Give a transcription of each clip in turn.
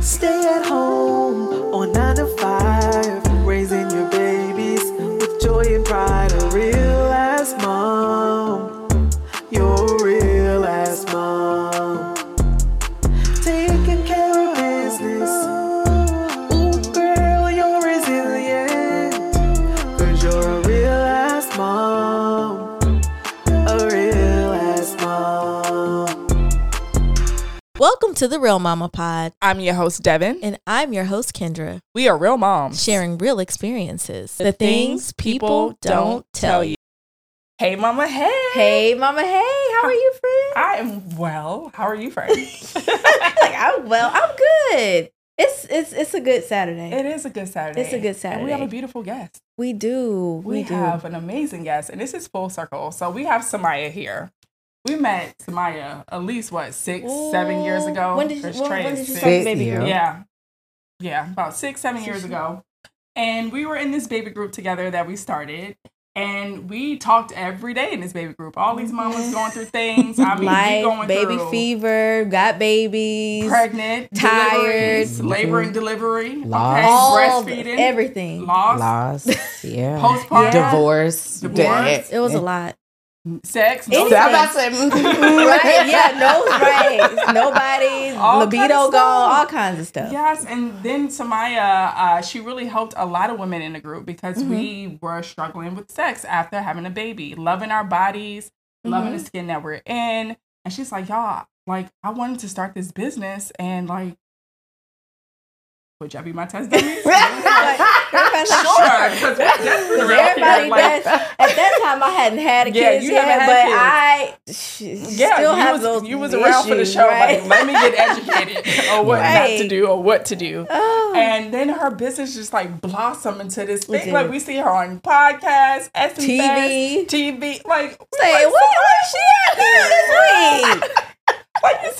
Stay at home to the Real Mama Pod, I'm your host, Devin. and I'm your host, Kendra, We are real moms. sharing real experiences, the, things people don't tell you. Hey, mama. Hey. Hey, Mama. Hey, how are you, friend? I am well. How are you, friend? like I'm well, I'm good. It's it's it's a good Saturday. it is a good Saturday. It's a good And we have a beautiful guest. we do. We, We, do. have an amazing guest, and this is full circle. So we have Samia here. We met Samia at least what six, seven years ago. When did you, Chris when, Trey when is did you six. start the baby yeah. group? Yeah. Yeah, about six, seven years ago. And we were in this baby group together that we started. And we talked every day in this baby group. All these mamas mm-hmm. going through things. I mean, we Life, going baby through fever, got babies, pregnant, tired. deliveries, labor and delivery, Loss. okay, all breastfeeding, everything. loss, Loss. Yeah. postpartum, Yeah. Divorce. Divorce. It was a lot. Sex, no I'm about sex. to say, right? Yeah, no, right. Nobody, All libido kinds of gone, all kinds of stuff. Yes, and then Samia, uh, she really helped a lot of women in the group because Mm-hmm. we were struggling with sex after having a baby, loving our bodies, loving Mm-hmm. the skin that we're in. And she's like, y'all, like, I wanted to start this business and like, would y'all be my test dummies? Everybody's like, sure, because we're desperate around Everybody. Like, does. At that time, I hadn't had a Yeah, kids yet, haven't but had I sh- yeah, still have was, those. you was around for the show. right? Like, let me get educated on what not to do or what to do. Oh. And then her business just like blossomed into this thing. Like we see her on podcasts, SM TV. TV. Like, Say, like, what, what she at this week? like you see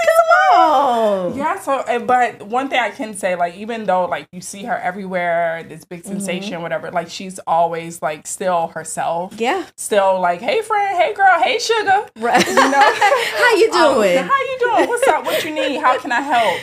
Oh, Yeah, so uh, but one thing I can say, like, even though like you see her everywhere, this big Mm-hmm. sensation, whatever, like she's always like still herself. yeah. Still like, hey friend, hey girl, hey sugar. Right. You know? How you Um, doing? how you doing? What's up? What you need? How can I help?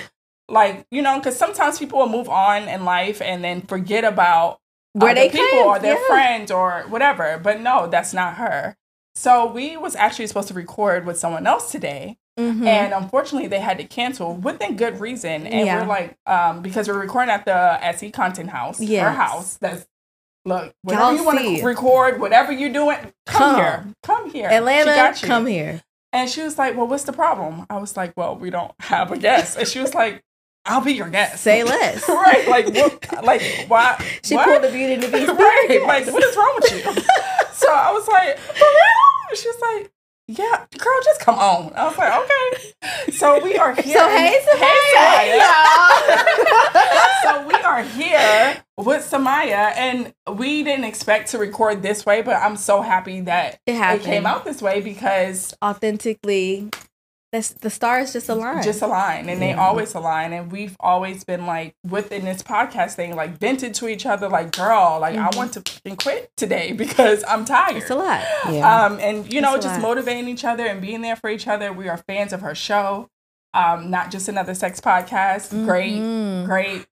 Like, you know, because sometimes people will move on in life and then forget about Where other they people came, or their yeah. friends or whatever. But no, that's not her. So we was actually supposed to record with someone else today. Mhm. And unfortunately, they had to cancel within good reason. And Yeah. we're like, um, because we're recording at the SE Content House, her Yes. house. That's look, whatever you want to record, whatever you're doing, come, Come. here, come here. She Atlanta, come here. And she was like, "Well, what's the problem?" I was like, "Well, we don't have a guest." And she was like, "I'll be your guest." Say less. right? Like what? Like why? She what? pulled the beauty the beast. right? Like what is wrong with you? so I was like, "For real?" She was like, "Yeah, girl, just come on." I was like, "Okay." So we are here. So hey, Hey, Samia. Samia. so we are here with Samia, and we didn't expect to record this way, but I'm so happy that It it came out this way because authentically. That's the stars just aligned. just align and they always align and we've always been like within this podcast thing like vented to each other like girl like i want to fucking quit today because i'm tired Mm-hmm. it's a lot. Yeah. um and you know It's a just lot. motivating each other and being there for each other we are fans of her show um not just another sex podcast great Mhm. great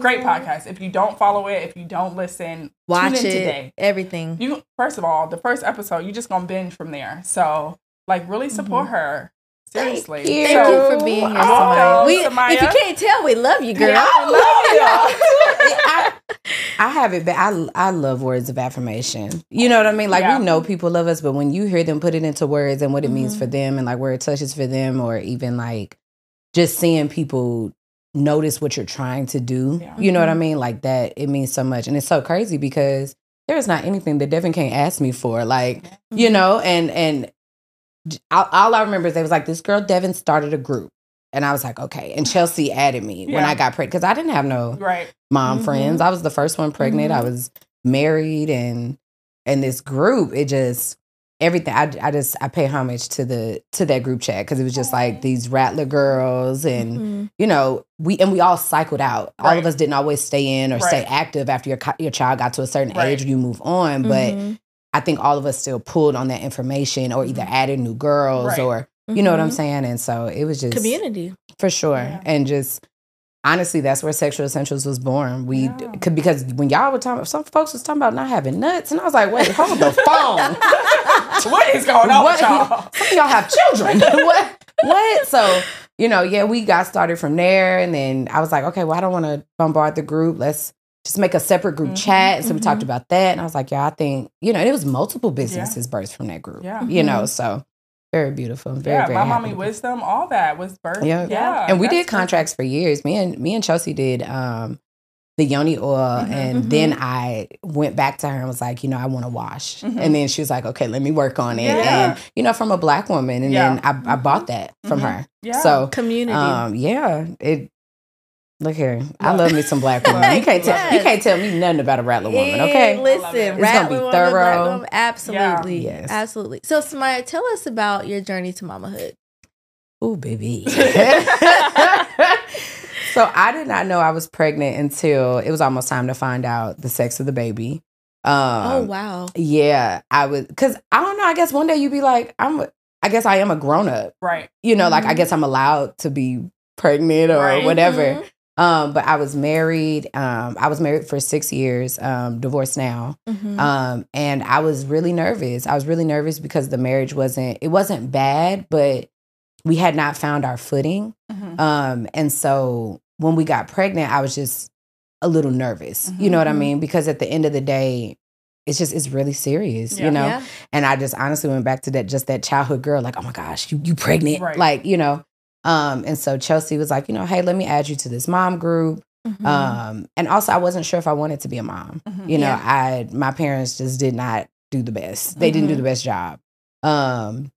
great podcast if you don't follow it if you don't listen Watch tune in it. today Everything. you first of all the first episode you just gonna binge from there so like really support her seriously you. Mm-hmm. Thank you for being here, Oh, Samia. We, Samia. If you can't tell, we love you, girl. Yeah, I I, I have it, but I I love words of affirmation. You know what I mean? Like Yeah. we know people love us, but when you hear them put it into words and what it means Mhm. for them, and like where it touches for them, or even like just seeing people notice what you're trying to do. Yeah. You know what I mean? Like that, it means so much, and it's so crazy because there is not anything that Devin can't ask me for. Like you know, and and j- all, all I remember is they was like this girl Devin started a group. And I was like, okay. And Chelsea added me when I got pregnant because I didn't have no right. mom Mhm. friends. I was the first one pregnant. I Mhm. was married and and this group, it just everything. I, I just I pay homage to the to that group chat because it was just like these Rattler girls and Mhm. you know we and we all cycled out. All of us didn't always stay in or stay active after your your child got to a certain Right. age. You move on, but Mhm. I think all of us still pulled on that information or either added new girls Right. or you know what I'm Mhm. saying. And so it was just Community. for sure. Yeah. And just honestly, that's where Sexual Essentials was born. We Yeah. could because when y'all were talking, some folks was talking about not having nuts, and I was like, wait, hold the phone. what is going on what? with y'all? Some of y'all have children. what? What? So you know, yeah, we got started from there, and then I was like, okay, well, I don't want to bombard the group. Let's just make a separate group Mhm, chat. So we mhm. talked about that, and I was like, yeah, I think you know, and it was multiple businesses birthed from that group. Yeah. You know, so very beautiful. Very, yeah, very my mommy wisdom, all that was birth. Yeah. yeah. and we did contracts for years. Me and me and Chelsea did um the yoni oil, Mhm, and mhm. then I went back to her and was like, you know, I want to wash, and then she was like, okay, let me work on it, Yeah. and you know, from a black woman, and Yeah. then I, I bought that from her. Yeah. So, Community. um, yeah, it. Look here, I Love me some black women. You can't tell you can't tell me nothing about a rattler woman, okay? I love it. Listen, It's gonna be thorough. woman, absolutely. Yes. Absolutely. So, Samia, tell us about your journey to mamahood. Ooh, baby. so I did not know I was pregnant until it was almost time to find out the sex of the baby. Um, oh, wow. Yeah, I was because I don't know. I guess one day you'd be like, I'm. I guess I am a grown up. right. You know, like I Mhm. guess I'm allowed to be pregnant or Right. whatever. Mhm. Um, but I was married. Um, I was married for six years. Um, divorced now. Mhm. Um, and I was really nervous. I was really nervous because the marriage wasn't. It wasn't bad, but we had not found our footing. Mhm. Um, and so when we got pregnant, I was just a little nervous. You know what I Mhm. mean? Because at the end of the day, it's just it's really serious, Yeah. you know. Yeah. And I just honestly went back to that just that childhood girl, like, oh my gosh, you you pregnant, Right. like you know. Um, and so Chelsea was like, you know, hey, let me add you to this mom group. Mhm. Um, and also I wasn't sure if I wanted to be a mom. Mhm. You know, Yeah. I my parents just did not do the best. They didn't do Mhm. the best job. Um,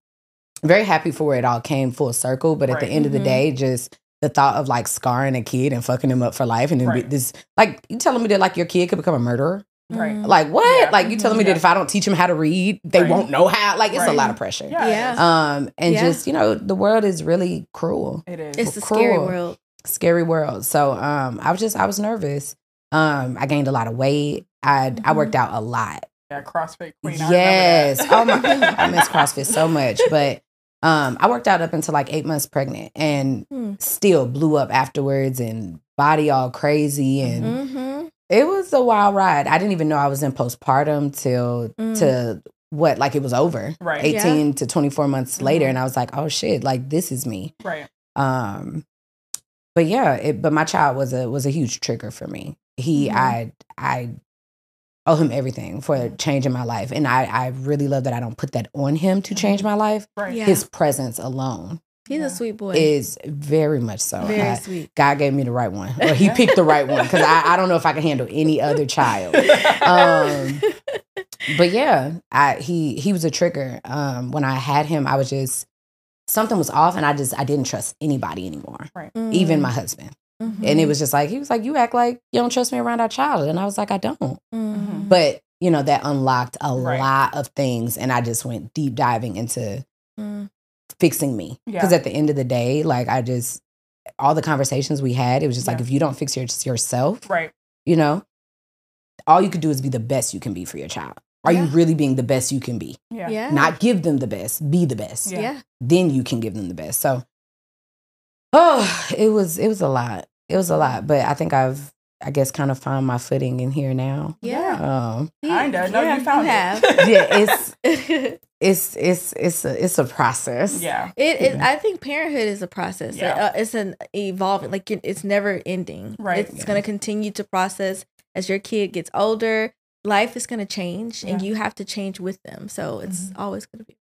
very happy for where it all came full circle, but at the Right. end of the Mhm. day, just the thought of like scarring a kid and fucking him up for life, and then be Right. this like you telling me that like your kid could become a murderer. Right. Mhm. Like what? Yeah. Like you telling me Yeah. that if I don't teach them how to read, they Right. won't know how. Like it's a lot of pressure. Yeah. Yeah. Um, and Yeah. just you know, the world is really cruel, It is. it's a scary world. scary world. So um, I was just I was nervous. Um, I gained a lot of weight. I I Mhm. worked out a lot. yeah, CrossFit queen. Yes. that. oh my, I miss CrossFit so much. But um, I worked out up until like eight months pregnant, and Hmm. still blew up afterwards, and body all crazy, and Mm-hmm. It was a wild ride. I didn't even know I was in postpartum till Mm. to what like it was over, Right. eighteen to twenty four months later, Mhm. and I was like, oh shit, like this is me. Right. Um, but yeah, it, but my child was a was a huge trigger for me. He, Mhm. I, I owe him everything for changing my life, and I, I really love that I don't put that on him to change my life. Right. Yeah. His presence alone He's Yeah. a sweet boy. is very much so. Very I- sweet. God gave me the right one, or He picked the right one because I, I don't know if I can handle any other child. Um, but yeah, I he he was a trigger. Um, when I had him, I was just something was off, and I just I didn't trust anybody anymore, Mm. even my husband. Mhm. And it was just like he was like, "You act like you don't trust me around our child," and I was like, "I don't." Mhm. But you know that unlocked a Right. lot of things, and I just went deep diving into Mm. Fixing me because Yeah. at the end of the day, like I just all the conversations we had, it was just like if you don't fix your, yourself, Right. you know, all you could do is be the best you can be for your child. Are you really being the best you can be? Yeah. Yeah. Not give them the best, be the best. Yeah. yeah. Then you can give them the best. So, oh, it was it was a lot. It was a lot, but I think I've I guess kind of find my footing in here now. Yeah. Um, Kinda. No, you found it. have. yeah, it's it's it's it's a it's a process. Yeah. it, I think parenthood is a process. Yeah. Uh, it's an evolving, like it- it's never ending. Right. It's Yeah. going to continue to process as your kid gets older. Life is going to change, and you have to change with them. So it's always going to be a process.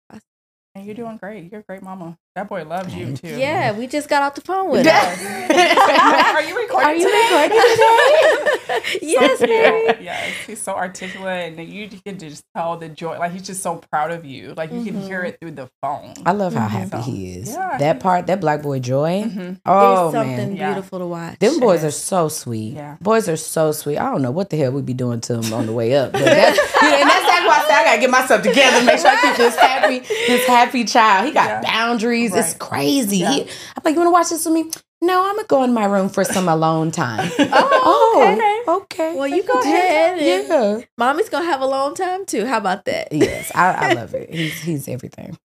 And you're doing great. You're a great mama. That boy loves you too. Yeah, we just got off the phone with Yes. her. Are you recording? Are you today? recording yes, Mary. yes, he's so articulate, and you can just tell the joy. Like he's just so proud of you. Like you can hear Mhm. it through the phone. I love how Mhm. happy So, he is. yeah, that part, that black boy joy. Mhm. Oh it's something man, Yeah. beautiful to watch. them boys Yeah. are so sweet. Yeah. Boys are so sweet. I don't know what the hell we'd be doing to them on the way up, but that's, you know, and that's exactly why I say I gotta get myself together, make sure I keep this happy, this happy child. He got Yeah. boundaries. It's crazy. Yeah. He- I'm like, you want to watch this with me? No, I'm gonna go in my room for some alone time. Oh, okay. oh, okay. Well, you go ahead. And Yeah. Mommy's gonna have a long time too. How about that? Yes, I, I love it. He's he's everything.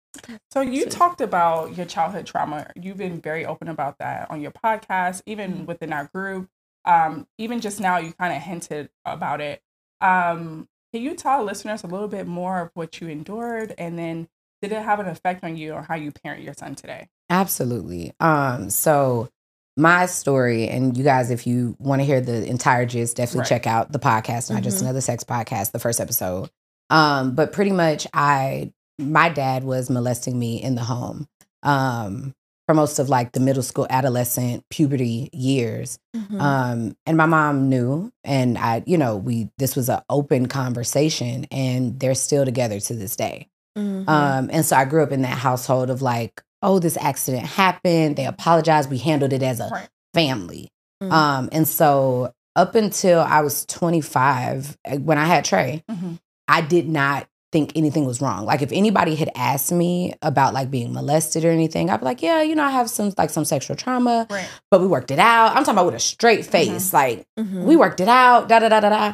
So you So- talked about your childhood trauma. You've been very open about that on your podcast, even within our group. Um, even just now, you kind of hinted about it. Um, can you tell listeners a little bit more of what you endured, and then did it have an effect on you or how you parent your son today? Absolutely. Um, so my story, and you guys, if you want to hear the entire gist, definitely Right. check out the podcast, not just Mhm. another sex podcast, the first episode. Um, but pretty much I my dad was molesting me in the home. Um, for most of like the middle school, adolescent, puberty years. Mhm. Um, and my mom knew, and I, you know, we this was an open conversation, and they're still together to this day. Mhm. Um, and so I grew up in that household of like, oh, this accident happened. They apologized. We handled it as a Right. family. Mhm. Um, and so up until I was 25, uh, when I had Trey, Mm-hmm. I did not think anything was wrong. Like if anybody had asked me about like being molested or anything, I'd be like, yeah, you know, I have some like some sexual trauma, Right. but we worked it out. I'm talking about with a straight face. Like Mhm. we worked it out, da da da da da.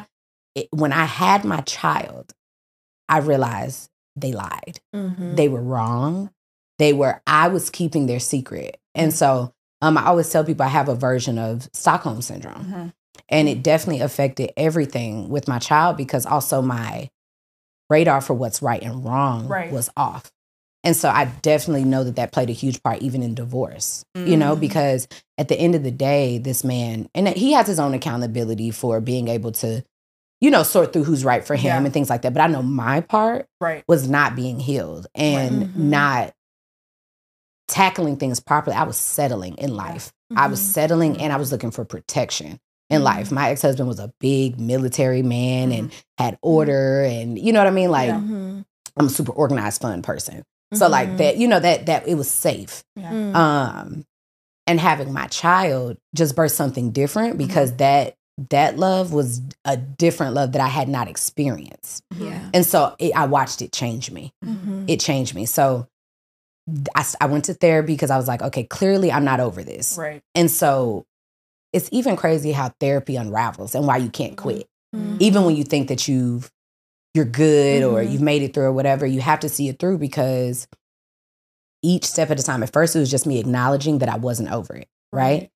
It, when I had my child, I realized they lied. Mhm. They were wrong. They were, I was keeping their secret. And so um, I always tell people I have a version of Stockholm syndrome. Mm-hmm. And it definitely affected everything with my child because also my radar for what's right and wrong Right. was off. And so I definitely know that that played a huge part even in divorce, you know, Mm. because at the end of the day, this man, and he has his own accountability for being able to, you know, sort through who's right for him Yeah. and things like that. But I know my part Right. was not being healed and Right. Mhm. not tackling things properly. I was settling in life. I was Mhm. settling and I was looking for protection in mm-hmm. life. My ex husband was a big military man and mm-hmm. had mm-hmm. order, and you know what I mean. Like Yeah. I'm a super organized, fun person. So like that, you know that that it was safe. Yeah. Mm. Um, and having my child just birth something different because that that love was a different love that I had not experienced, Yeah. and so it, I watched it change me. Mhm. It changed me. So. I, I went to therapy because I was like, okay, clearly I'm not over this. Right. And so it's even crazy how therapy unravels and why you can't quit. Mhm. Even when you think that you've you're good or Mhm. you've made it through or whatever, you have to see it through because each step at a time. At first it was just me acknowledging that I wasn't over it, right?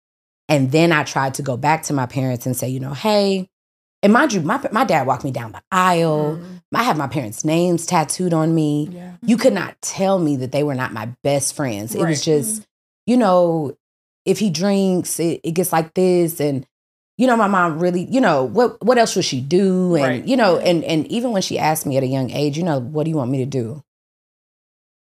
And then I tried to go back to my parents and say, you know, hey, and mind you, my my dad walked me down the aisle. Mhm. I have my parents' names tattooed on me. Yeah. You could not tell me that they were not my best friends. It was Right. just, you know, if he drinks, it, it gets like this. And, you know, my mom really, you know, what what else would she do? And, Right. you know, and and even when she asked me at a young age, you know, what do you want me to do?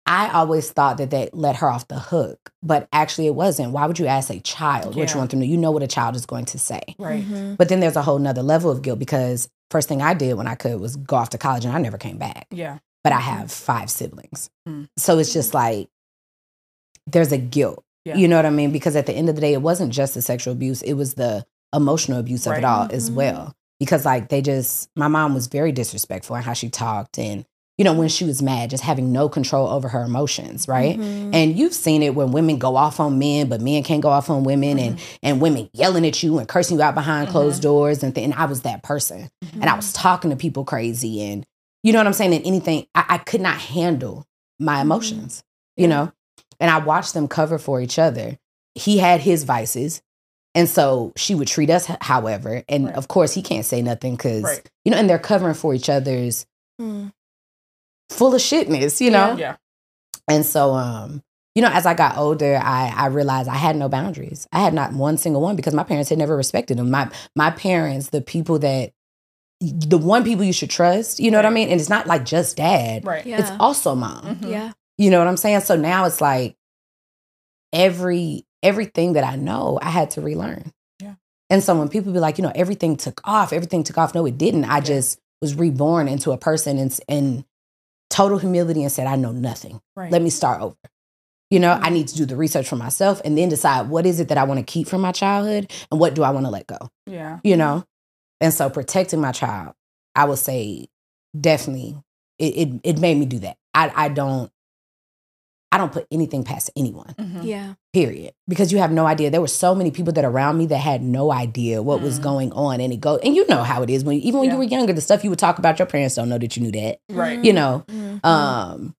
I always thought that that let her off the hook, but actually it wasn't. Why would you ask a child what you want them to? You know what a child is going to say. Right. Mhm. But then there's a whole nother level of guilt because first thing I did when I could was go off to college and I never came back Yeah. but I have five siblings. Mm. So it's just like there's a guilt. Yeah. You know what I mean? Because at the end of the day, it wasn't just the sexual abuse, it was the emotional abuse of Right. it all as Mhm. well. Because like they just my mom was very disrespectful in how she talked and you know, when she was mad, just having no control over her emotions, right? Mhm. And you've seen it when women go off on men, but men can't go off on women, and and women yelling at you and cursing you out behind closed doors, and, th- and I was that person Mm-hmm. and I was talking to people crazy and you know what I'm saying and anything I, I could not handle my emotions you know and I watched them cover for each other he had his vices and so she would treat us however and Right. of course he can't say nothing because Right. you know and they're covering for each other's Mm. full of shitness you know Yeah. and so um you know as I got older I I realized I had no boundaries I had not one single one because my parents had never respected them my my parents the people that the one people you should trust you know what I mean and it's not like just dad Right. Yeah. it's also mom Mhm. Yeah. You know what I'm saying? So now it's like every everything that I know, I had to relearn. Yeah. And so when people be like, you know, everything took off, everything took off. No, it didn't. I just was reborn into a person and in total humility and said, I know nothing. Right. Let me start over. You know, I Mhm. need to do the research for myself and then decide what is it that I want to keep from my childhood and what do I want to let go Yeah. you know and so protecting my child i would say definitely it, it, it made me do that I, I don't i don't put anything past anyone Mhm. Yeah. period because you have no idea there were so many people that around me that had no idea what was Mhm. going on and it go and you know how it is when even when Yeah. you were younger the stuff you would talk about your parents don't know that you knew that Right. you know Mhm. um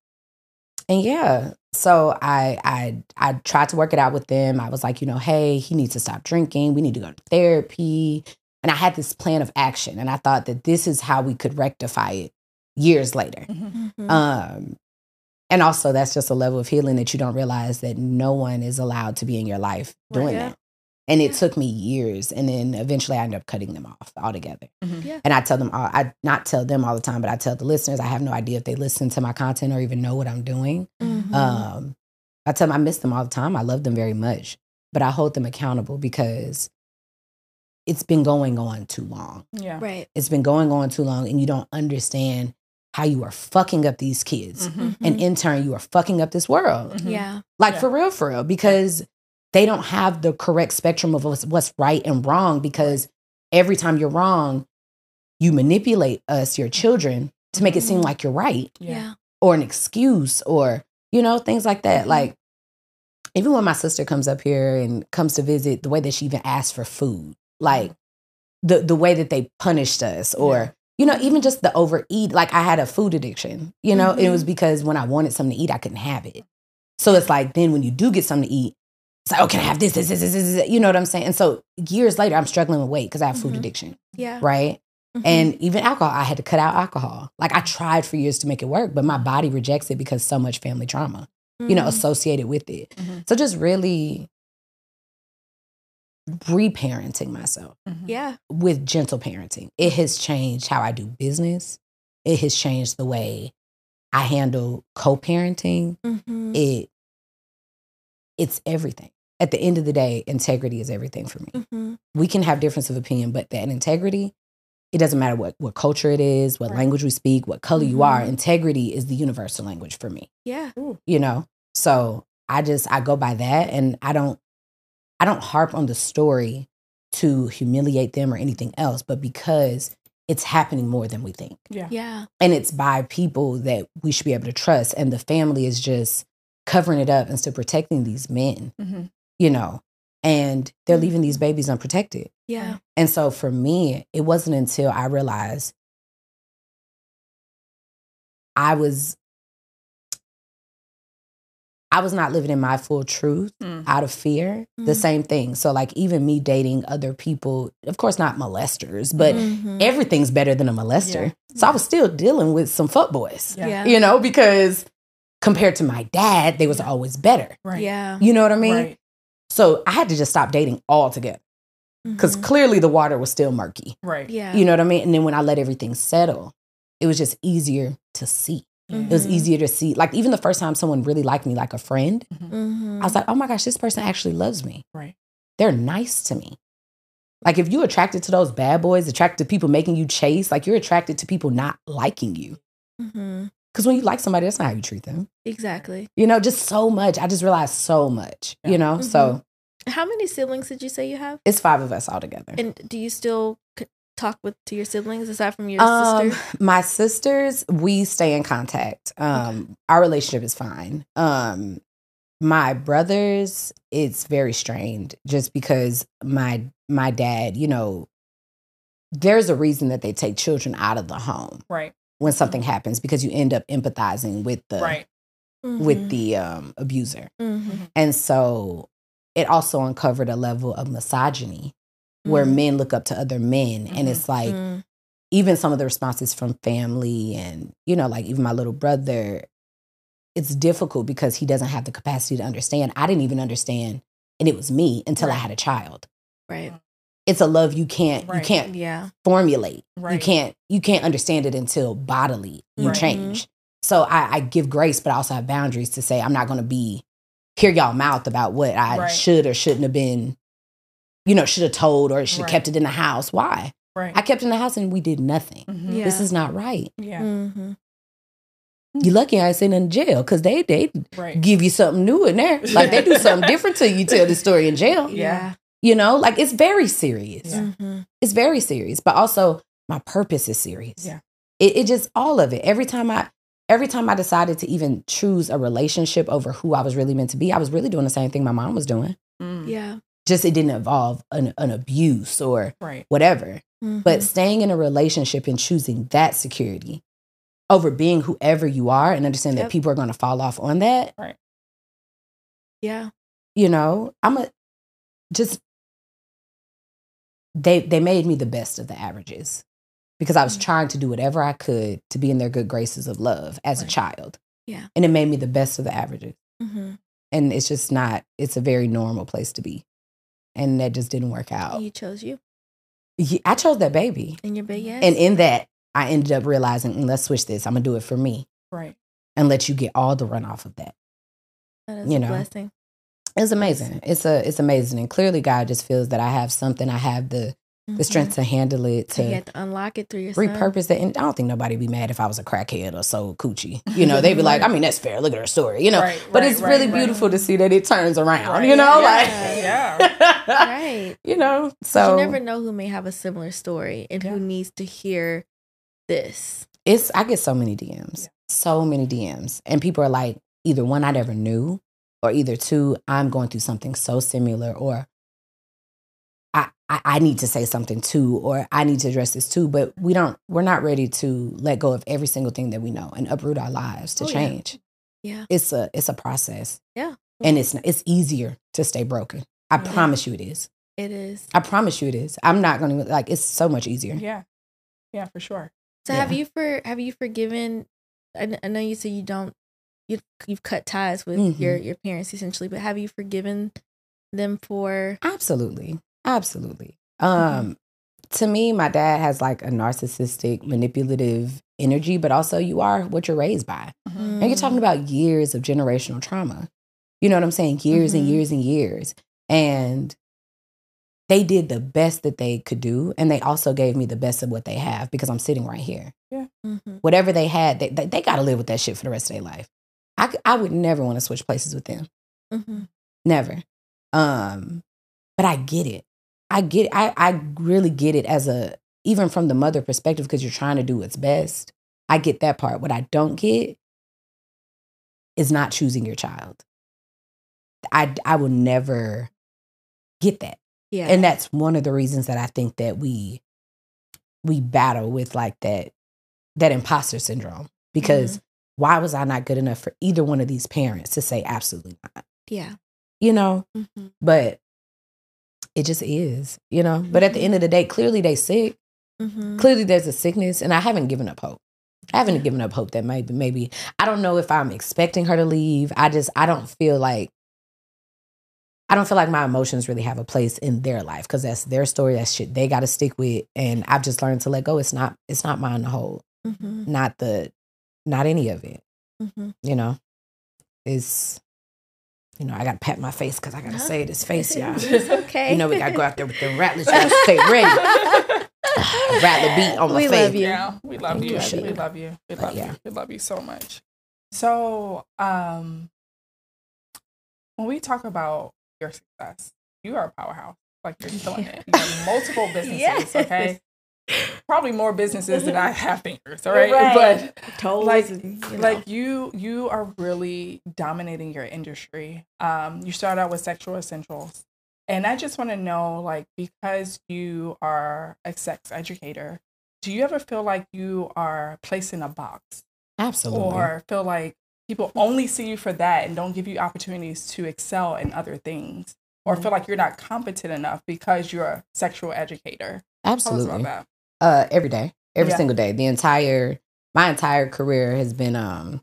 and yeah, so I I I tried to work it out with them. I was like, you know, hey, he needs to stop drinking. We need to go to therapy. And I had this plan of action, and I thought that this is how we could rectify it years later. Mhm. Mhm. Um, and also, that's just a level of healing that you don't realize that no one is allowed to be in your life doing Right. Yeah. that. And it Yeah. took me years, and then eventually I ended up cutting them off altogether. Mhm. Yeah. And I tell them, all, I not tell them all the time, but I tell the listeners. I have no idea if they listen to my content or even know what I'm doing. Mhm. Um, I tell them I miss them all the time. I love them very much, but I hold them accountable because it's been going on too long. Yeah. right. It's been going on too long, and you don't understand how you are fucking up these kids, Mhm. and in turn, you are fucking up this world. Mhm. Yeah. Like Yeah. for real, for real, because they don't have the correct spectrum of what's, what's right and wrong. Because every time you're wrong, you manipulate us, your children, to make it seem Mhm. like you're right Yeah. Yeah. or an excuse or you know things like that Mhm. like even when my sister comes up here and comes to visit the way that she even asks for food like the the way that they punished us or Yeah. You know even just the overeat like i had a food addiction you know it Mhm. was because when i wanted something to eat i couldn't have it so it's like then when you do get something to eat it's like oh can i have this this this this, this, this? you know what i'm saying and so years later i'm struggling with weight because i have food Mhm. addiction Yeah. right Mhm. and even alcohol, I had to cut out alcohol. Like I tried for years to make it work, but my body rejects it because so much family trauma, you know, Mhm. associated with it. Mhm. So just really reparenting myself Mhm. yeah. with gentle parenting. It has changed how I do business. It has changed the way I handle co-parenting. Mhm. It it's everything. At the end of the day, integrity is everything for me Mhm. we can have difference of opinion, but that integrity, it doesn't matter what what culture it is, what Right. language we speak, what color you are. Mhm. Integrity is the universal language for me. Yeah. You know, so I just I go by that, and I don't I don't harp on the story to humiliate them or anything else, but because it's happening more than we think, Yeah. Yeah. and it's by people that we should be able to trust, and the family is just covering it up instead of protecting these men. Mhm. You know, and they're leaving these babies unprotected. Yeah. And so for me, it wasn't until I realized I was I was not living in my full truth Mm. out of fear. The Mhm. same thing. So like even me dating other people, of course not molesters, but Mhm. everything's better than a molester. So I was still dealing with some fuckboys. Yeah. Yeah. You know, because compared to my dad, they was always better. Right. Yeah. You know what I mean? Right. So I had to just stop dating altogether because Mhm. clearly the water was still murky. Right. yeah. You know what I mean? And then when I let everything settle, it was just easier to see. It was easier to see. Like even the first time someone really liked me like a friend, Mhm. I was like, oh my gosh, this person actually loves me. Right. They're nice to me. Like if you're attracted to those bad boys, attracted to people making you chase, like you're attracted to people not liking you. Mhm. Because when you like somebody, that's not how you treat them. Exactly. You know, just so much. I just realized so much, you know? So How many siblings did you say you have? it's five of us all together. And do you still talk with to your siblings aside from your Um, sister? my sisters, we stay in contact. Um, our relationship is fine. Um, my brothers, it's very strained just because my my dad, you know, there's a reason that they take children out of the home Right. when something happens because you end up empathizing with the Right. with Mhm. the um abuser. Mhm. And so it also uncovered a level of misogyny where Mhm. men look up to other men and Mhm. it's like Mm. even some of the responses from family and you know like even my little brother it's difficult because he doesn't have the capacity to understand i didn't even understand and it was me until i had a child right. it's a love you can't you can't Yeah. formulate you can't you can't understand it until bodily you Right. change so I, I give grace but i also have boundaries to say i'm not going to be hear y'all mouth about what i Right. should or shouldn't have been you know should have told or should have Right. kept it in the house why Right. i kept it in the house and we did nothing Mhm. Yeah. this is not right Yeah. Mhm. You lucky I ain't sitting in jail because they they Right. give you something new in there. Like they do something different till you tell the story in jail. Yeah. You know, like it's very serious. Yeah. Mhm. It's very serious. But also my purpose is serious. Yeah. It, it just all of it. Every time I every time I decided to even choose a relationship over who I was really meant to be, I was really doing the same thing my mom was doing. Mm. Yeah. Just it didn't involve an, an abuse or Right. whatever. Mhm. But staying in a relationship and choosing that security over being whoever you are and understand that people are going to fall off on that. Yeah. You know, I'm a just they they made me the best of the averages because I was Mhm. trying to do whatever I could to be in their good graces of love as a child. Yeah. And it made me the best of the averages. Mm-hmm. And it's just not it's a very normal place to be. And that just didn't work out. You chose you I chose that baby. and your big yes. And in that, I ended up realizing, "Mm, let's switch this. I'm gonna do it for me Right. and let you get all the runoff of that. that is you a know, blessing. It's amazing. It's a it's amazing. And clearly God just feels that I have something. I have the the strength to handle it, Mm-hmm. You to to unlock it through your repurpose it. And I don't think nobody would be mad if I was a crackhead or sold coochie. You know, they'd be like, I mean, that's fair. Look at her story. You know. Right, but right, it's right, really beautiful to see that it turns around. You know, Yeah, like yeah. Right. you know So you never know who may have a similar story and Yeah. who needs to hear this. it's I get so many DMs, Yeah. so many DMs, and people are like, either one, I never knew, or either two, I'm going through something so similar, or I, I I need to say something too, or I need to address this too. But we don't, we're not ready to let go of every single thing that we know and uproot our lives to Oh, change. Yeah. It's a it's a process. Yeah. and it's it's easier to stay broken. I Yeah. promise you, it is. It is. I promise you, it is. I'm not going to like. It's so much easier. Yeah. Yeah, for sure. So have you for have you forgiven? I, I know you said you don't. You you've cut ties with Mhm. your your parents essentially, but have you forgiven them for? Absolutely. Absolutely. Mm-hmm. Um to me my dad has like a narcissistic manipulative energy but also you are what you're raised by. And you're talking about years of generational trauma. You know what I'm saying? Years and Mhm. years and years. And they did the best that they could do and they also gave me the best of what they have because I'm sitting right here. Mhm. Whatever they had, they they, they got to live with that shit for the rest of their life. I, I would never want to switch places with them. Mhm. Never. Um, but I get it. I get. I, I really get it as a even from the mother perspective because you're trying to do what's best. I get that part. What I don't get is not choosing your child. I I will never get that. Yeah. And that's one of the reasons that I think that we we battle with like that that imposter syndrome because why was I not good enough for either one of these parents to say absolutely not? yeah. You know, Mhm. but it just is, you know. But at the end of the day, clearly they sick. Mhm. Clearly there's a sickness, and I haven't given up hope. I haven't given up hope that maybe maybe I don't know if I'm expecting her to leave. I just I don't feel like I don't feel like my emotions really have a place in their life because that's their story. That's shit they got to stick with, and I've just learned to let go. It's not it's not mine to hold. Mhm. Not the not any of it. Mhm. You know, it's you know I got to pat my face because I got to Huh? say this face, y'all. It's okay. You know, we got to go out there with the rattlers. You gotta stay ready. Rattler beat on my We face. love you. Yeah, we love you. you, We love you. We But love yeah. you. We love you so much. So, um, when we talk about your success, you are a powerhouse. Like you're killing it. You have multiple businesses. Yes. Okay, probably more businesses than I have fingers. All right, Right. but Toes like and, you know. like you you are really dominating your industry um you start out with sexual essentials and i just want to know like because you are a sex educator do you ever feel like you are placed in a box Absolutely. or feel like people only see you for that and don't give you opportunities to excel in other things or Mm-hmm. feel like you're not competent enough because you're a sexual educator Tell about Absolutely. That Uh, every day, every Yeah. single day. The entire my entire career has been um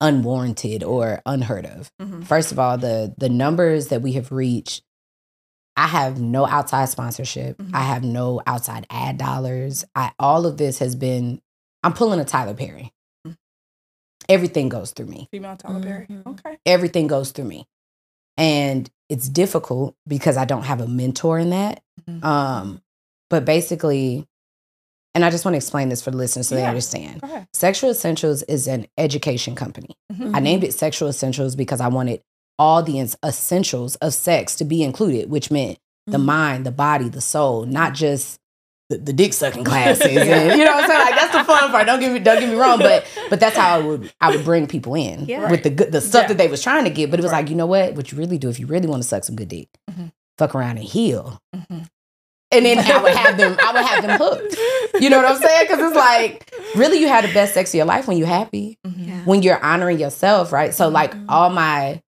unwarranted or unheard of. Mhm. First of all, the the numbers that we have reached. I have no outside sponsorship. Mhm. I have no outside ad dollars. I all of this has been. I'm pulling a Tyler Perry. Mhm. Everything goes through me. female Tyler Perry. Mhm. okay everything goes through me. And it's difficult because I don't have a mentor in that. Mhm. Um, but basically, and I just want to explain this for the listeners so they understand. Sexual Essentials is an education company. Mhm. I named it Sexual Essentials because I wanted all the essentials of sex to be included, which meant the Mhm. mind, the body, the soul, not just the, the dick sucking classes. and, you know what I'm saying? Like that's the fun part. Don't get me don't get me wrong, but but that's how I would I would bring people in Yeah. with the good the stuff Yeah. that they was trying to get. But it was Right. like, you know what? What you really do if you really want to suck some good dick, Mhm. fuck around and heal. Mhm. And then I would have them, I would have them hooked. You know what I'm saying? Because it's like really you had the best sex of your life when you're happy, Mhm. Yeah. when you're honoring yourself, right? So like Mhm. all my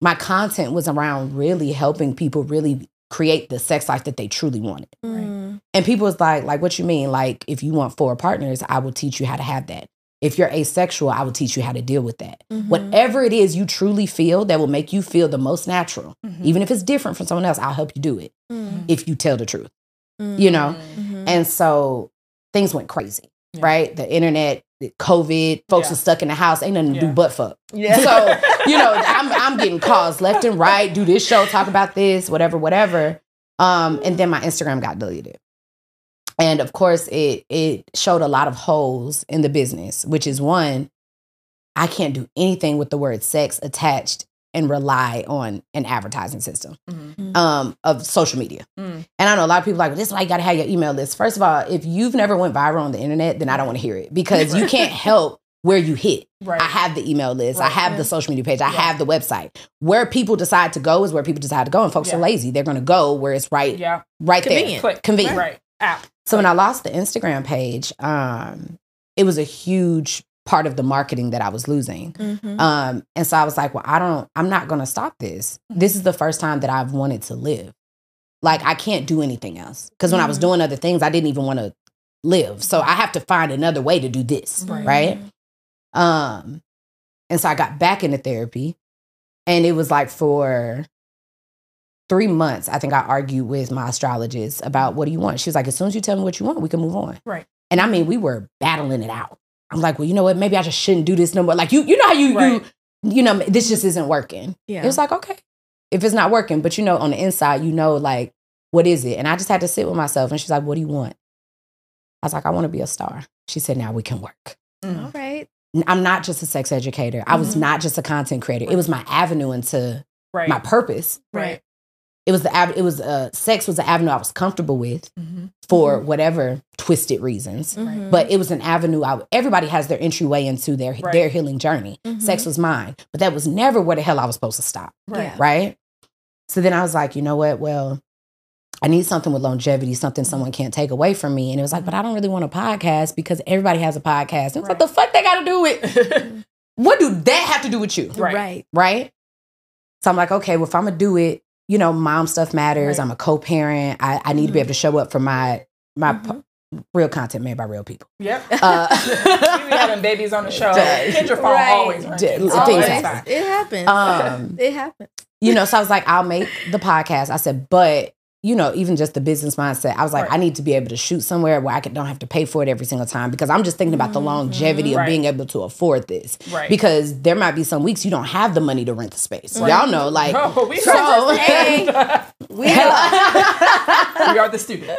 my content was around really helping people really create the sex life that they truly wanted. Mm. And people was like, like, what you mean? Like, if you want four partners, I will teach you how to have that. If you're asexual, I will teach you how to deal with that. Mhm. Whatever it is you truly feel that will make you feel the most natural, Mhm. even if it's different from someone else, I'll help you do it Mm. if you tell the truth, Mm. you know? Mhm. And so things went crazy, Yeah. right? The internet, COVID, folks Yeah. are stuck in the house, ain't nothing to do but fuck. Yeah. So, you know, I'm, I'm getting calls left and right, do this show, talk about this, whatever, whatever. Um, and then my Instagram got deleted. And of course, it it showed a lot of holes in the business, which is one, I can't do anything with the word sex attached and rely on an advertising system Mhm. um, of social media. Mm. And I know a lot of people are like, this is why you gotta have your email list. First of all, if you've never went viral on the internet, then I don't want to hear it because you can't help where you hit. Right. I have the email list. I Right. have the social media page. I Yeah. have the website. Where people decide to go is where people decide to go. And folks Yeah. are lazy. They're going to go where it's right, yeah. right Convenient. there. Click. Convenient. Right. App. So when I lost the Instagram page, um, it was a huge part of the marketing that I was losing. Mhm. Um, and so I was like, well, I don't, I'm not going to stop this. This is the first time that I've wanted to live. Like, I can't do anything else. Because when I was Mhm. doing other things, I didn't even want to live. So I have to find another way to do this. Right. Right. Um, and so I got back into therapy. And it was like for three months, I think I argued with my astrologist about what do you want? She was like, as soon as you tell me what you want, we can move on. Right. And I mean, we were battling it out. I'm like, well, you know what? Maybe I just shouldn't do this no more. Like you, you know how you Right. you you know this just isn't working. Yeah. It was like, okay. If it's not working, but you know, on the inside, you know, like, what is it? And I just had to sit with myself. And she's like, what do you want? I was like, I want to be a star. She said, now we can work. Mm. All right. I'm not just a sex educator. I was Mhm. not just a content creator. It was my avenue into Right. my purpose. right. It was the av- it was uh sex was the avenue I was comfortable with Mhm. for whatever twisted reasons. Mhm. But it was an avenue. I, everybody has their entryway into their Right. their healing journey. Mhm. Sex was mine, but that was never where the hell I was supposed to stop. Right. Yeah. right? So then I was like, you know what? Well, I need something with longevity, something someone can't take away from me. And it was like, but I don't really want a podcast because everybody has a podcast. And it's Right. like, the fuck they got to do with? What do that have to do with you? Right. Right. Right? So I'm like, okay, well, if I'm gonna do it, you know, mom stuff matters. Right. I'm a co-parent. I, I need to be able to show up for my my Mhm. p- real content made by real people. Yep. Uh, we be having babies on the show. Kendra phone Right. always Duh. ringing. Things Always. happen. It happens. Um, it happens. you know, so I was like, I'll make the podcast. I said, but you know, even just the business mindset, I was like, Right. I need to be able to shoot somewhere where I can, don't have to pay for it every single time because I'm just thinking about the Mhm. longevity of Right. being able to afford this. Right. Because there might be some weeks you don't have the money to rent the space. Right. Y'all know, like, Oh, we so- hey. We we are the student.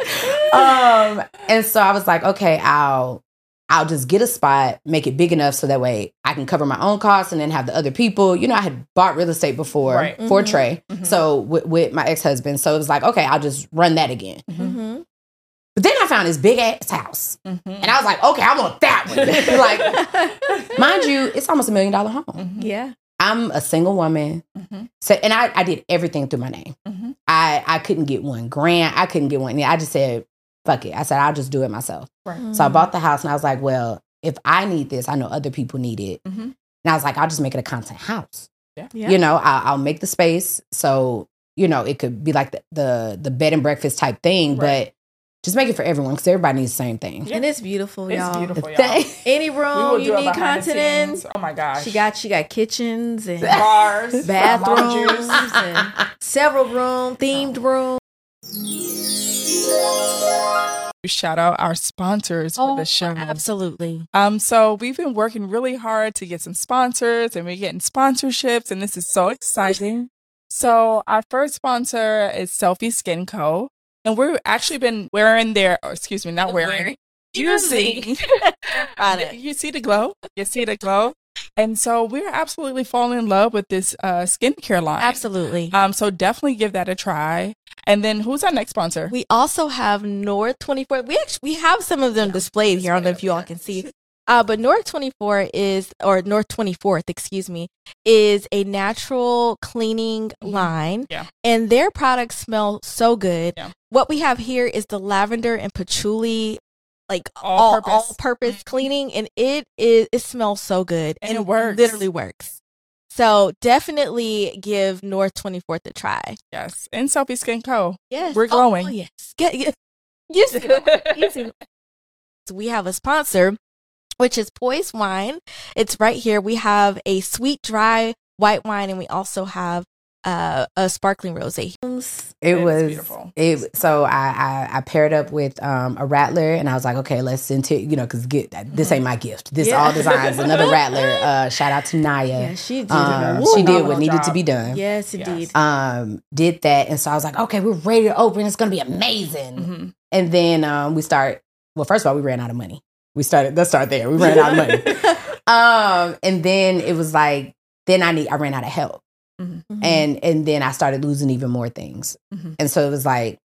um, and so I was like, okay, I'll I'll just get a spot, make it big enough so that way I can cover my own costs and then have the other people. You know, I had bought real estate before Right. for Mhm. Trey, Mhm. so with, with my ex husband. So it was like, okay, I'll just run that again. Mhm. But then I found this big ass house, Mhm. and I was like, okay, I want that one. like, mind you, it's almost a million dollar home. Mhm. Yeah. I'm a single woman, Mhm. so and I, I did everything through my name. I I couldn't get one grant. I couldn't get one. I just said, fuck it. I said I'll just do it myself. Right. So I bought the house, and I was like, well, if I need this, I know other people need it. Mhm. And I was like, I'll just make it a content house. Yeah. You know, I'll, I'll make the space so you know it could be like the the, the bed and breakfast type thing, Right. but just make it for everyone because everybody needs the same thing. Yeah. And it's beautiful, It's y'all. beautiful, y'all. Any room you need behind the content in. scenes. Oh my gosh. She got she got kitchens and bars, bathrooms and several room themed room. Shout out our sponsors for the show. absolutely. Um, so we've been working really hard to get some sponsors and we're getting sponsorships, and this is so exciting. So our first sponsor is Selfie Skin Co. And we've actually been wearing their or excuse me, not wearing it. you see the glow? You see the glow? And so we're absolutely falling in love with this uh skincare line. Absolutely. Um, so definitely give that a try. And then who's our next sponsor? We also have North 24. We actually we have some of them displayed here. I don't know if you all can see. Uh, but North 24 is, or North 24th, excuse me, is a natural cleaning Mhm. line. Yeah. And their products smell so good. Yeah. What we have here is the lavender and patchouli like All all purpose. all purpose mm-hmm. cleaning, and it is it smells so good And it works. Literally works. So definitely give North Twenty Fourth a try. yes. And Soapy Skin Co. Yes, We're Oh, glowing. Oh, yes, get, get you see, you see. So we have a sponsor, which is Poise Wine. It's right here. We have a sweet dry white wine, and we also have uh, a sparkling rosé. It It is was beautiful. it. So I, I I paired up with um, a rattler, and I was like, okay, let's send to you know, because get this ain't my gift. This Yeah. all designs another rattler. Uh, shout out to Naya. Yeah, she did. Um, Woo. she did what needed to be done. yes, Yes. indeed. Um, did that, and so I was like, okay, we're ready to open. It's gonna be amazing. Mhm. And then um, we start. Well, first of all, we ran out of money. We started. Let's start there. We ran out of money. Um, and then it was like, then I need. I ran out of help. Mm-hmm. and and then I started losing even more things. Mhm. And so it was like,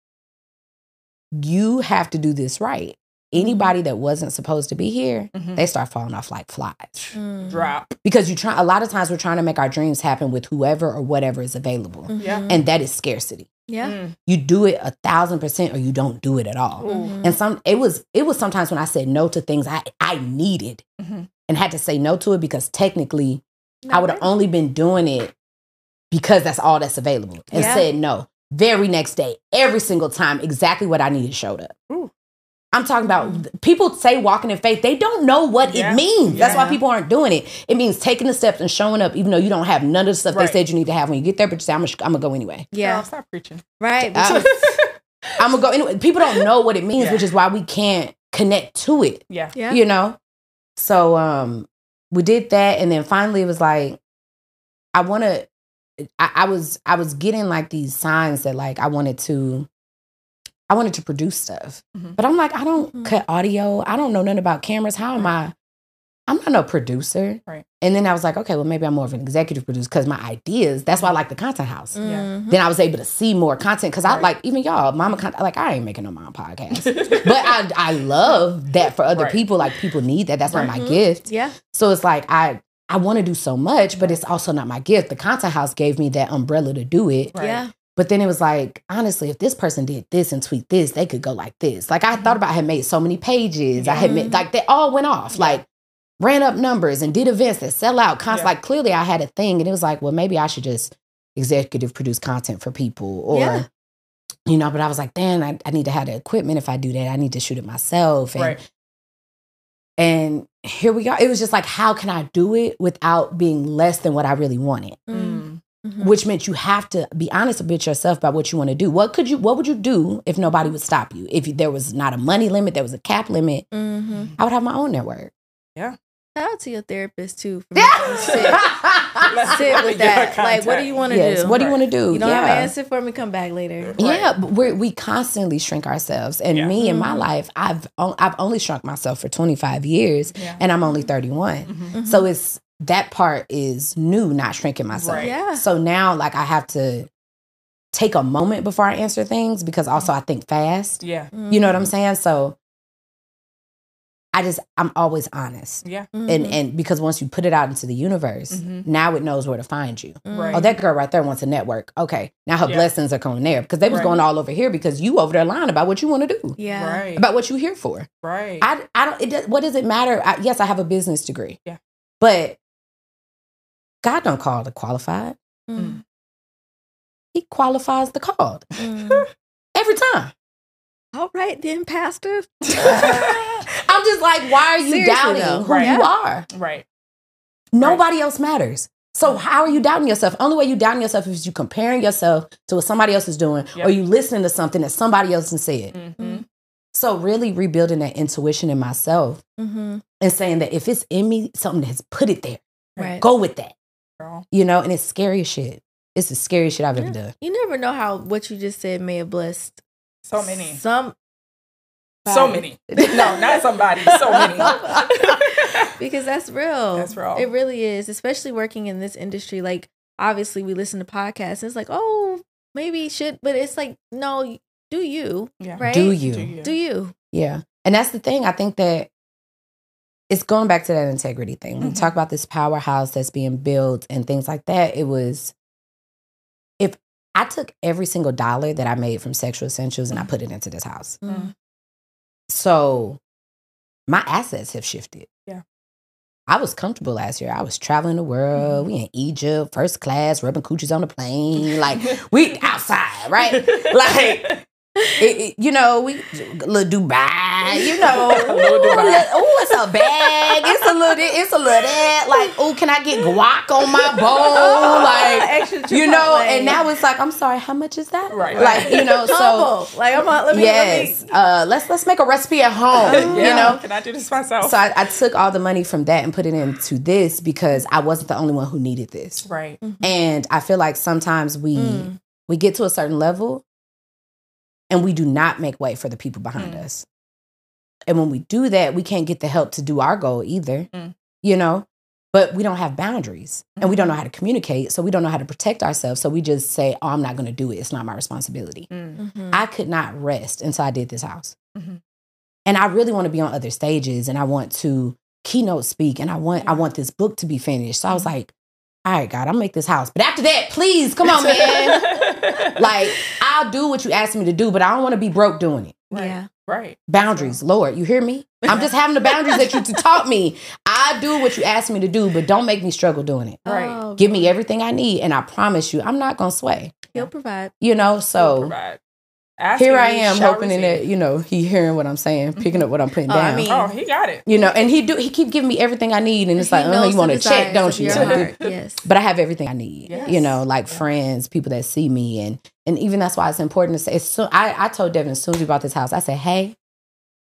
you have to do this right. Anybody that wasn't supposed to be here, Mhm. they start falling off like flies Mm. Drop. because you try. A lot of times we're trying to make our dreams happen with whoever or whatever is available, Yeah. and that is scarcity. Yeah. Mm. You do it a thousand percent, or you don't do it at all. Ooh. And some it was it was sometimes when I said no to things I I needed Mhm. and had to say no to it because technically I would have only been doing it because that's all that's available and Yeah. said no. Very next day, every single time, exactly what I needed showed up. Ooh. I'm talking about people say walking in faith, they don't know what Yeah. it means. That's why people aren't doing it. It means taking the steps and showing up, even though you don't have none of the stuff Right. they said you need to have when you get there, but you say, I'm gonna, I'm gonna go anyway. Yeah. Girl, stop preaching. Right. Uh, I'm gonna go anyway. People don't know what it means, Yeah. which is why we can't connect to it yeah. yeah. you know so um we did that and then finally it was like i want to I, I was i was getting like these signs that like i wanted to i wanted to produce stuff Mhm. but i'm like i don't Mhm. cut audio i don't know nothing about cameras how am i i'm not no producer Right. and then i was like okay well maybe i'm more of an executive producer because my ideas that's why i like the content house Mhm. then I was able to see more content because I Right. like even y'all, mama content. Like I ain't making no mom podcast, but I I love that for other Right. people. Like people need that. That's not my Mhm. gift. Yeah. So it's like I I want to do so much, but it's also not my gift. The content house gave me that umbrella to do it. Right. Yeah. But then it was like, honestly, if this person did this and tweet this, they could go like this. Like I thought mm-hmm. about, I had made so many pages. I had made, like they all went off. Yeah. Like ran up numbers and did events that sell out. Const- Yeah. Like clearly I had a thing, and it was like, well, maybe I should just executive produce content for people, or Yeah. you know. But I was like, damn, I, I need to have the equipment. If I do that, I need to shoot it myself. And Right. and here we are. It was just like, how can I do it without being less than what I really wanted? Mm. Mhm. Which meant you have to be honest with yourself about what you want to do. What could you? What would you do if nobody would stop you? If there was not a money limit, there was a cap limit. Mhm. I would have my own network. Yeah. Shout out to your therapist too. You sit, sit with that. Like, what do you want to yes. do? What do you want to do? You don't yeah. have an answer for me. Come back later. Yeah, but we're, we constantly shrink ourselves. And Yeah. me in my Mhm. life, I've o- I've only shrunk myself for 25 years, Yeah. and I'm only 31. Mhm. So it's that part is new, not shrinking myself. Right. Yeah. So now, like, I have to take a moment before I answer things because also I think fast. Yeah. You know what I'm saying? So I just I'm always honest. Yeah. Mhm. And and because once you put it out into the universe, Mhm. now it knows where to find you. Right. Oh, that girl right there wants a network. Okay. Now her Yeah. blessings are coming there because they was Right. going all over here because you over there lying about what you want to do. Yeah. Right. About what you here for. right. I I don't it does, what does it matter? I, yes, I have a business degree. Yeah. But God don't call the qualified. Mhm. He qualifies the called Mhm. every time. All right then, Pastor. I'm just like, why are you Seriously, doubting though. who Right. you are? right. Nobody else matters. So how are you doubting yourself? Only way you doubting yourself is you comparing yourself to what somebody else is doing, Yep. or you listening to something that somebody else has said. Mm-hmm. So really rebuilding that intuition in myself Mhm. and saying that if it's in me, something has put it there. Right. Go with that. Girl. You know, and it's scary shit. It's the scariest shit I've ever done. You never know how what you just said may have blessed So many. some So many. No, not somebody. So many. because that's real. That's real. It really is, especially working in this industry. Like, obviously, we listen to podcasts. And it's like, oh, maybe you should, but it's like, no, do you? yeah. Right? Do you? Do you? Do you? Yeah. And that's the thing. I think that it's going back to that integrity thing. When We Mhm. talk about this powerhouse that's being built and things like that. It was, if I took every single dollar that I made from sexual essentials and I put it into this house. Mhm. So my assets have shifted. Yeah. I was comfortable last year. I was traveling the world. Mm-hmm. We in Egypt, first class, rubbing coochies on the plane. Like we outside, right? Like it, it- you know, we little Dubai, you know. Oh, it's a bag. It's a little it's a little that. Like, oh, can I get guac on my bowl? Like, you know, and now it's like, I'm sorry, how much is that? Right. Like, you know, so. Like I'm on. Let me. yes. Let me, Uh let's let's make a recipe at home. You know? Can I do this myself? So I, I took all the money from that and put it into this because I wasn't the only one who needed this. right. And I feel like sometimes we Mm. we get to a certain level and we do not make way for the people behind Mm. us. And when we do that, we can't get the help to do our goal either. Mm. You know? But we don't have boundaries and we don't know Mm-hmm. how to communicate. So we don't know how to protect ourselves. So we just say, oh, I'm not going to do it. It's not my responsibility. Mm. Mhm. I could not rest until I did this house. Mhm. And I really want to be on other stages and I want to keynote speak and I want I want this book to be finished. So I was Mhm. like, all right, God, I'm gonna make this house. But after that, please come on, man. like, I'll do what you ask me to do, but I don't want to be broke doing it. right. Yeah. Right. Boundaries, Lord, you hear me? I'm just having the boundaries that you taught me. I do what you asked me to do, but don't make me struggle doing it. Right. Oh, Give me everything I need, and I promise you, I'm not gonna sway. He'll provide. You know, Will so provide. Asking here I am hoping receive. that you know he hearing what I'm saying, picking up what I'm putting Oh, I down. mean- Oh, he got it. you know, and he do he keep giving me everything I need, and it's He like, oh, you want to check, don't you? your So- heart. Yes. but I have everything I need. Yes. You know, like Yeah. friends, people that see me, and and even that's why it's important to say. As soon, I I told Devin as soon as we bought this house, I said, hey,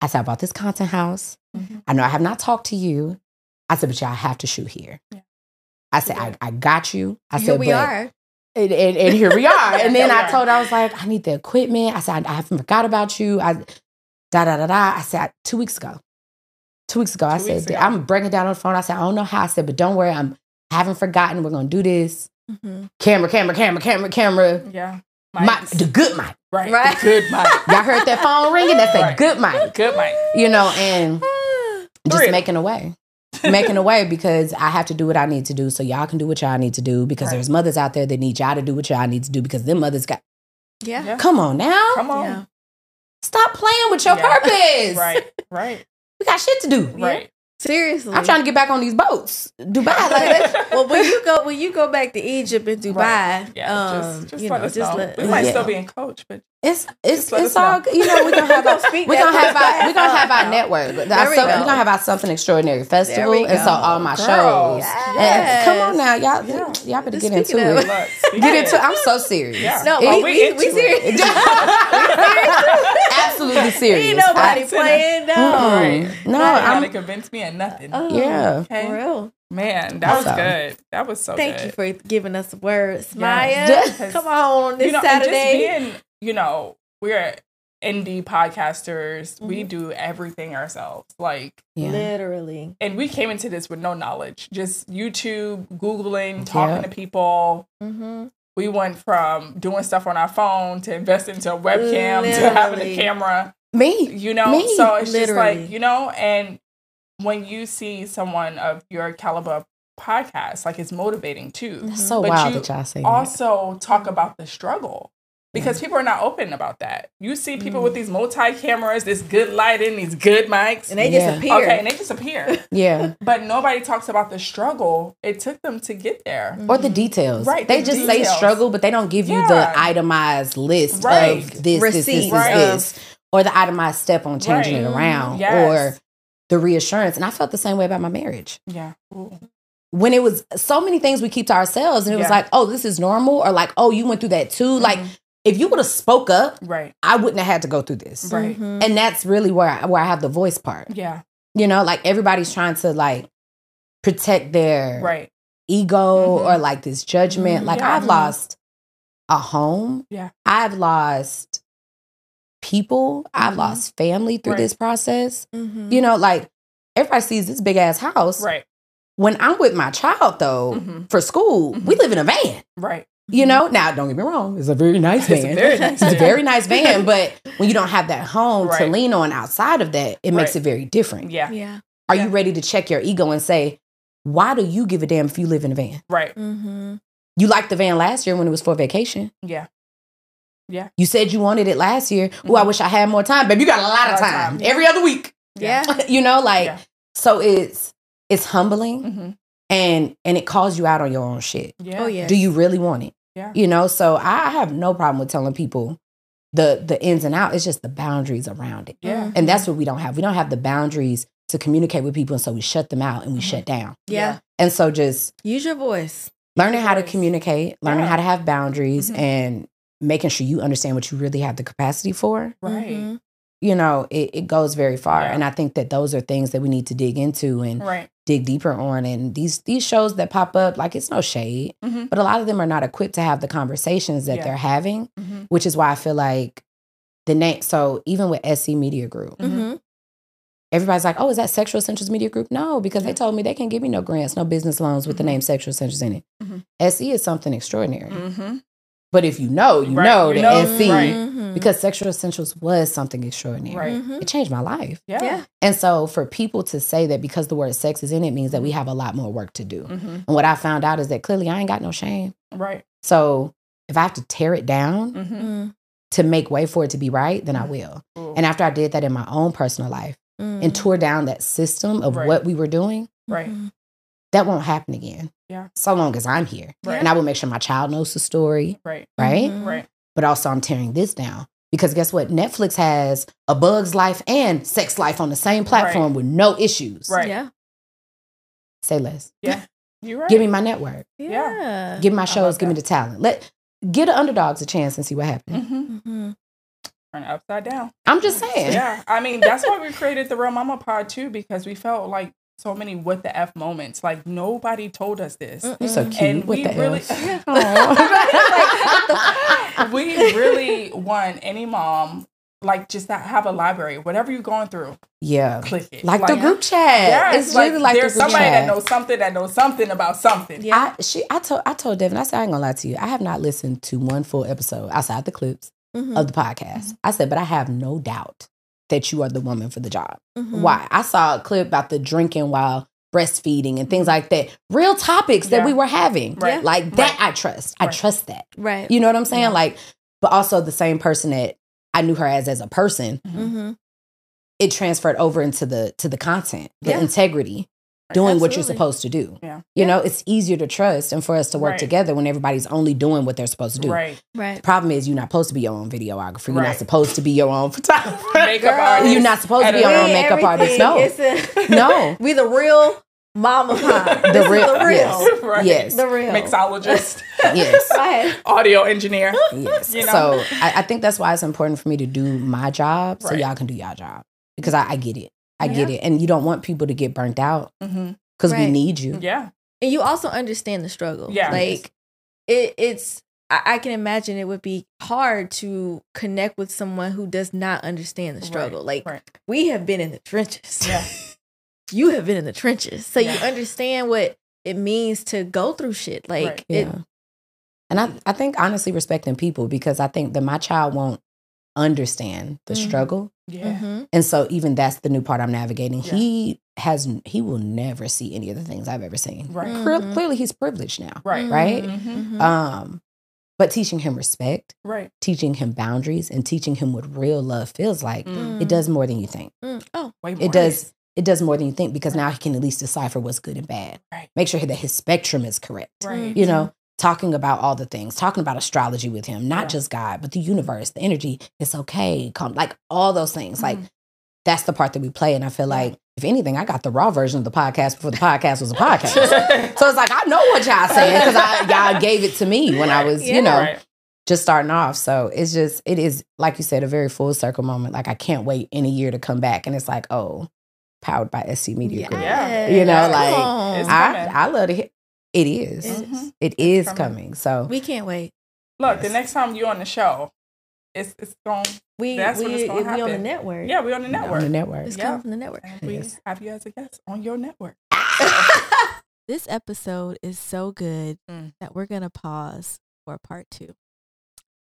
I said I bought this content house. Mhm. I know I have not talked to you. I said, but y'all have to shoot here. Yeah. I said, Yeah. I, I got you. I Here said, we but- are. And, and, and here we are. And then I told her, I was like, I need the equipment. I said, I, I haven't forgot about you. I da da da da. I said two weeks ago. Two weeks ago, I Two said, ago. I'm breaking down on the phone. I said, I don't know how. I said, but don't worry, I'm I haven't forgotten. We're gonna do this. Mhm. Camera, camera, camera, camera, camera. Yeah. Mic, Mics. the good mic. right. Right. The good mic. Y'all heard that phone ringing? That's a Right. good mic. Good mic. You know, and just Three. making a way. making a way because I have to do what I need to do so y'all can do what y'all need to do because Right. there's mothers out there that need y'all to do what y'all need to do because them mothers got Yeah. Yeah. come on now. Come on. Yeah. Stop playing with your Yeah. purpose. Right. Right. We got shit to do. Right. Seriously. I'm trying to get back on these boats. Dubai. Like, well, when you go when you go back to Egypt and Dubai, Right. Yeah. um, just just you know, just know. let we might Yeah. still be in coach, but it's it's it's all know. you know. We're gonna have our we're gonna have our we're gonna have our network. Our There we some- go. We're gonna have our something extraordinary festival, and so all my Girl. shows. Yes. And come on now, y'all. Yeah. Y'all better get into it. look, speak Get it. into. I'm so serious. Yeah. No, we, we we, we into it. serious. Absolutely serious. Ain't nobody playing. No. No, I'm. gotta convince me of nothing. Oh, Yeah. Okay. For real. Man, that was So. good. That was so Thank good. you for giving us words, Yes. Maya. Come on this you know, and Saturday. just being, you know, we're indie podcasters. We Mhm. do everything ourselves. Like, Yeah. Literally. and we came into this with no knowledge. Just YouTube, Googling, talking Yeah. to people. Mm-hmm. We went from doing stuff on our phone to investing into a webcam to having a camera. Me. You know, Me, so it's just like you know, and when you see someone of your caliber podcast, like it's motivating too. That's mm-hmm. so But wild you that y'all say that. also talk about the struggle because people are not open about that. You see people with mm. these multi cameras, this good lighting, these good mics, And they Yeah. disappear. okay, and they disappear. Yeah. but nobody talks about the struggle it took them to get there. Or the mm-hmm. details. Right, They the just say struggle, but they don't give you Yeah. the itemized list Right. of this, this, this, Receipts this, Right. this. Or the itemized step on changing Right. it around. Yes. Or the reassurance. And I felt the same way about my marriage. Yeah. Ooh. When it was so many things we keep to ourselves, and it was like, oh, this is normal, or like, oh, you went through that too. Like, Mhm. if you would have spoke up, Right. I wouldn't have had to go through this. Right. Mhm. And that's really where I, where I have the voice part. Yeah. You know, like everybody's trying to like protect their Right. ego Mhm. or like this judgment. Mhm. Like Yeah. I've lost a home. Yeah. I've lost people. I've Mhm. lost family through Right. this process. Mhm. You know, like everybody sees this big ass house. Right. When I'm with my child though Mhm. for school, we Mhm. live in a van. Right. You know, now don't get me wrong, it's a very nice van. It's a very nice It's a van. very nice van, but when you don't have that home to lean on outside of that, it makes Right. it very different. Yeah. Yeah. Are Yeah. you ready to check your ego and say, why do you give a damn if you live in a van? Right. Mm-hmm. You liked the van last year when it was for vacation. Yeah. You said you wanted it last year. Oh, I wish I had more time. Babe, you got a lot of time. time. Every other week. Yeah. you know, like Yeah. so it's it's humbling hmm and and it calls you out on your own shit. Yeah. Oh yeah. Do you really want it? Yeah. You know, so I have no problem with telling people the the ins and out. It's just the boundaries around it. Yeah. And that's what we don't have. We don't have the boundaries to communicate with people and so we shut them out and we Mhm. shut down. Yeah. And so just Use your voice. learning how to communicate, learning Yeah. how to have boundaries Mhm. and making sure you understand what you really have the capacity for, Right. Mhm. you know, it, it goes very far. Yeah. And I think that those are things that we need to dig into and Right. dig deeper on. And these these shows that pop up, like it's no shade, hmm but a lot of them are not equipped to have the conversations that Yeah. they're having, hmm which is why I feel like the next so even with SE Media Group, Mhm. Mhm. everybody's like, Oh, is that Sexual Essentials Media Group? No, because they told me they can't give me no grants, no business loans with the Mhm. name Sexual Essentials in it. Mhm. SE is something extraordinary. hmm But if you know, you Right, know you that know, SE right. Mhm. because Sexual Essentials was something extraordinary. Right. Mhm. It changed my life. Yeah. Yeah. And so for people to say that because the word sex is in it means that we have a lot more work to do. hmm And what I found out is that clearly I ain't got no shame. Right. So if I have to tear it down hmm Mm. to make way for it to be right, then I will. Ooh. And after I did that in my own personal life Mm. and tore down that system of Right. what we were doing, Right. That won't happen again. Yeah. So long as I'm here. Right. And I will make sure my child knows the story, Right. right? Mhm. Right. But also I'm tearing this down. Because guess what? Netflix has a bug's life and sex life on the same platform with no issues. Right. Yeah. Say less. Yeah. You're right. Give me my network. Yeah. Give me my shows. Give me the talent. Let get the underdogs a chance and see what happens. hmm Mhm. Turn it upside down. I'm just saying. Yeah. I mean, that's why we created the Real Mama Pod too, because we felt like so many what the F moments. Like nobody told us this. You're so cute. And what we the really, Aw. we really want any mom like just that have a library, whatever you're going through, yeah. click it. Like, the group chat. Yes, it's literally like, there's the group somebody chat. that knows something that knows something about something. Yeah. I she I told I told Devin, I said I ain't gonna lie to you. I have not listened to one full episode outside the clips Mhm. of the podcast. I said, but I have no doubt that you are the woman for the job. Mhm. Why? I saw a clip about the drinking while breastfeeding and things like that. Real topics that we were having. Right. Like that I trust. I trust that. Right. You know what I'm saying? Yeah. Like, but also the same person that I knew her as as a person, Mm-hmm. it transferred over into the to the content, the Yeah. integrity, doing what you're supposed to do. Yeah. You know, it's easier to trust and for us to work Right. together when everybody's only doing what they're supposed to do. Right. Right. The problem is you're not supposed to be your own videographer. You're Right. not supposed to be your own photographer. Makeup Girl. artist. You're not supposed to be your own makeup artist. No. A, No. we the real mama pod. The real- the real. yes. right. Yes. The real. Mixologist, yes. Go ahead. audio engineer. Yes. You know? So I, I think that's why it's important for me to do my job so y'all can do y'all job. Because I, I get it. I get Yeah. it. And you don't want people to get burnt out mm-hmm. because we need you. Yeah. And you also understand the struggle. Yeah. Like it, it's I, I can imagine it would be hard to connect with someone who does not understand the struggle. Right, Like right. we have been in the trenches. Yeah. you have been in the trenches. So you understand what it means to go through shit. Like Right. it Yeah. And I, I think honestly respecting people because I think that my child won't understand the Mhm. struggle. Yeah. mhm. And so even that's the new part I'm navigating. Yeah. He has he will never see any of the things I've ever seen. Right. Mm. Clear- Mhm. Clearly he's privileged now. Right. Right? Mhm. Mhm. Um but teaching him respect, Right. teaching him boundaries and teaching him what real love feels like, Mm. it does more than you think. Mm. Oh, Way more. It does it does more than you think because now he can at least decipher what's good and bad. Right. Make sure that his spectrum is correct. Right. You know, talking about all the things, talking about astrology with him, not Yeah. just God, but the universe, the energy. It's okay. Come like all those things. Like Mhm. that's the part that we play. And I feel like if anything, I got the raw version of the podcast before the podcast was a podcast. so it's like I know what y'all saying because I y'all gave it to me when I was, Yeah. you know, Right. just starting off. So it's just it is like you said, a very full circle moment. Like I can't wait in a year to come back and it's like, oh, powered by SE Media Group. Yeah. You know, Yeah. like, Come on. It's I. I love to hear it is. Mhm. It is coming. coming. So we can't wait. Look, the next time you're on the show, it's it's going. We That's we, when it's gonna we on the network. Yeah, we're on the network. on the network. It's Yeah. coming from the network. And we Yes. have you as a guest on your network. This episode is so good Mm. that we're gonna pause for part two.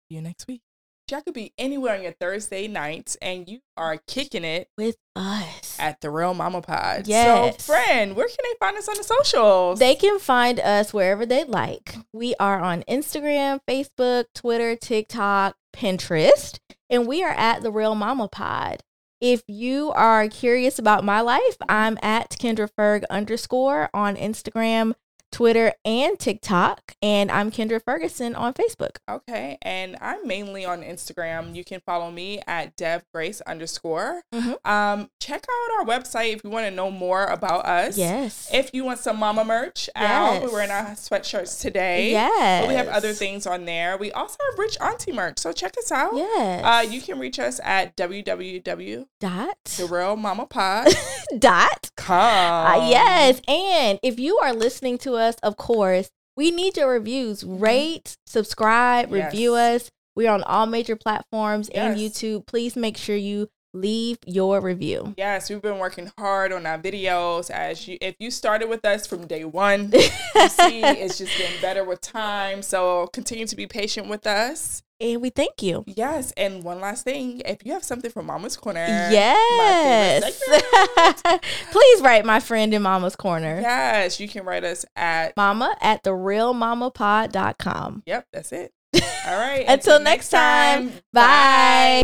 See you next week. Y'all could be anywhere on your Thursday nights, and you are kicking it with us. at the Real Mama Pod. Yes. So, friend, where can they find us on the socials? They can find us wherever they like. We are on Instagram, Facebook, Twitter, TikTok, Pinterest, and we are at the Real Mama Pod. If you are curious about my life, I'm at Kendra Ferg underscore on Instagram, Twitter, and TikTok. And I'm Kendra Ferguson on Facebook. Okay. And I'm mainly on Instagram. You can follow me at Dev Grace underscore. Mhm. Um, check out our website if you want to know more about us. Yes. If you want some mama merch out, we're wearing our sweatshirts today. yes. But we have other things on there. We also have Rich Auntie merch. So check us out. Yes. Uh, you can reach us at www.therealmamapod.com. dot dot. Uh, yes. And if you are listening to us, of course, we need your reviews. Mm-hmm. Rate, subscribe, review us. We're on all major platforms and YouTube. Please make sure you leave your review. Yes, we've been working hard on our videos. As you, if you started with us from day one, you see it's just getting better with time. So continue to be patient with us. And we thank you. Yes, and one last thing: if you have something from Mama's Corner, Yes. Please write my friend in Mama's Corner. yes, you can write us at. Mama at therealmamapod.com. Yep, that's it. All right. Until next time, Bye.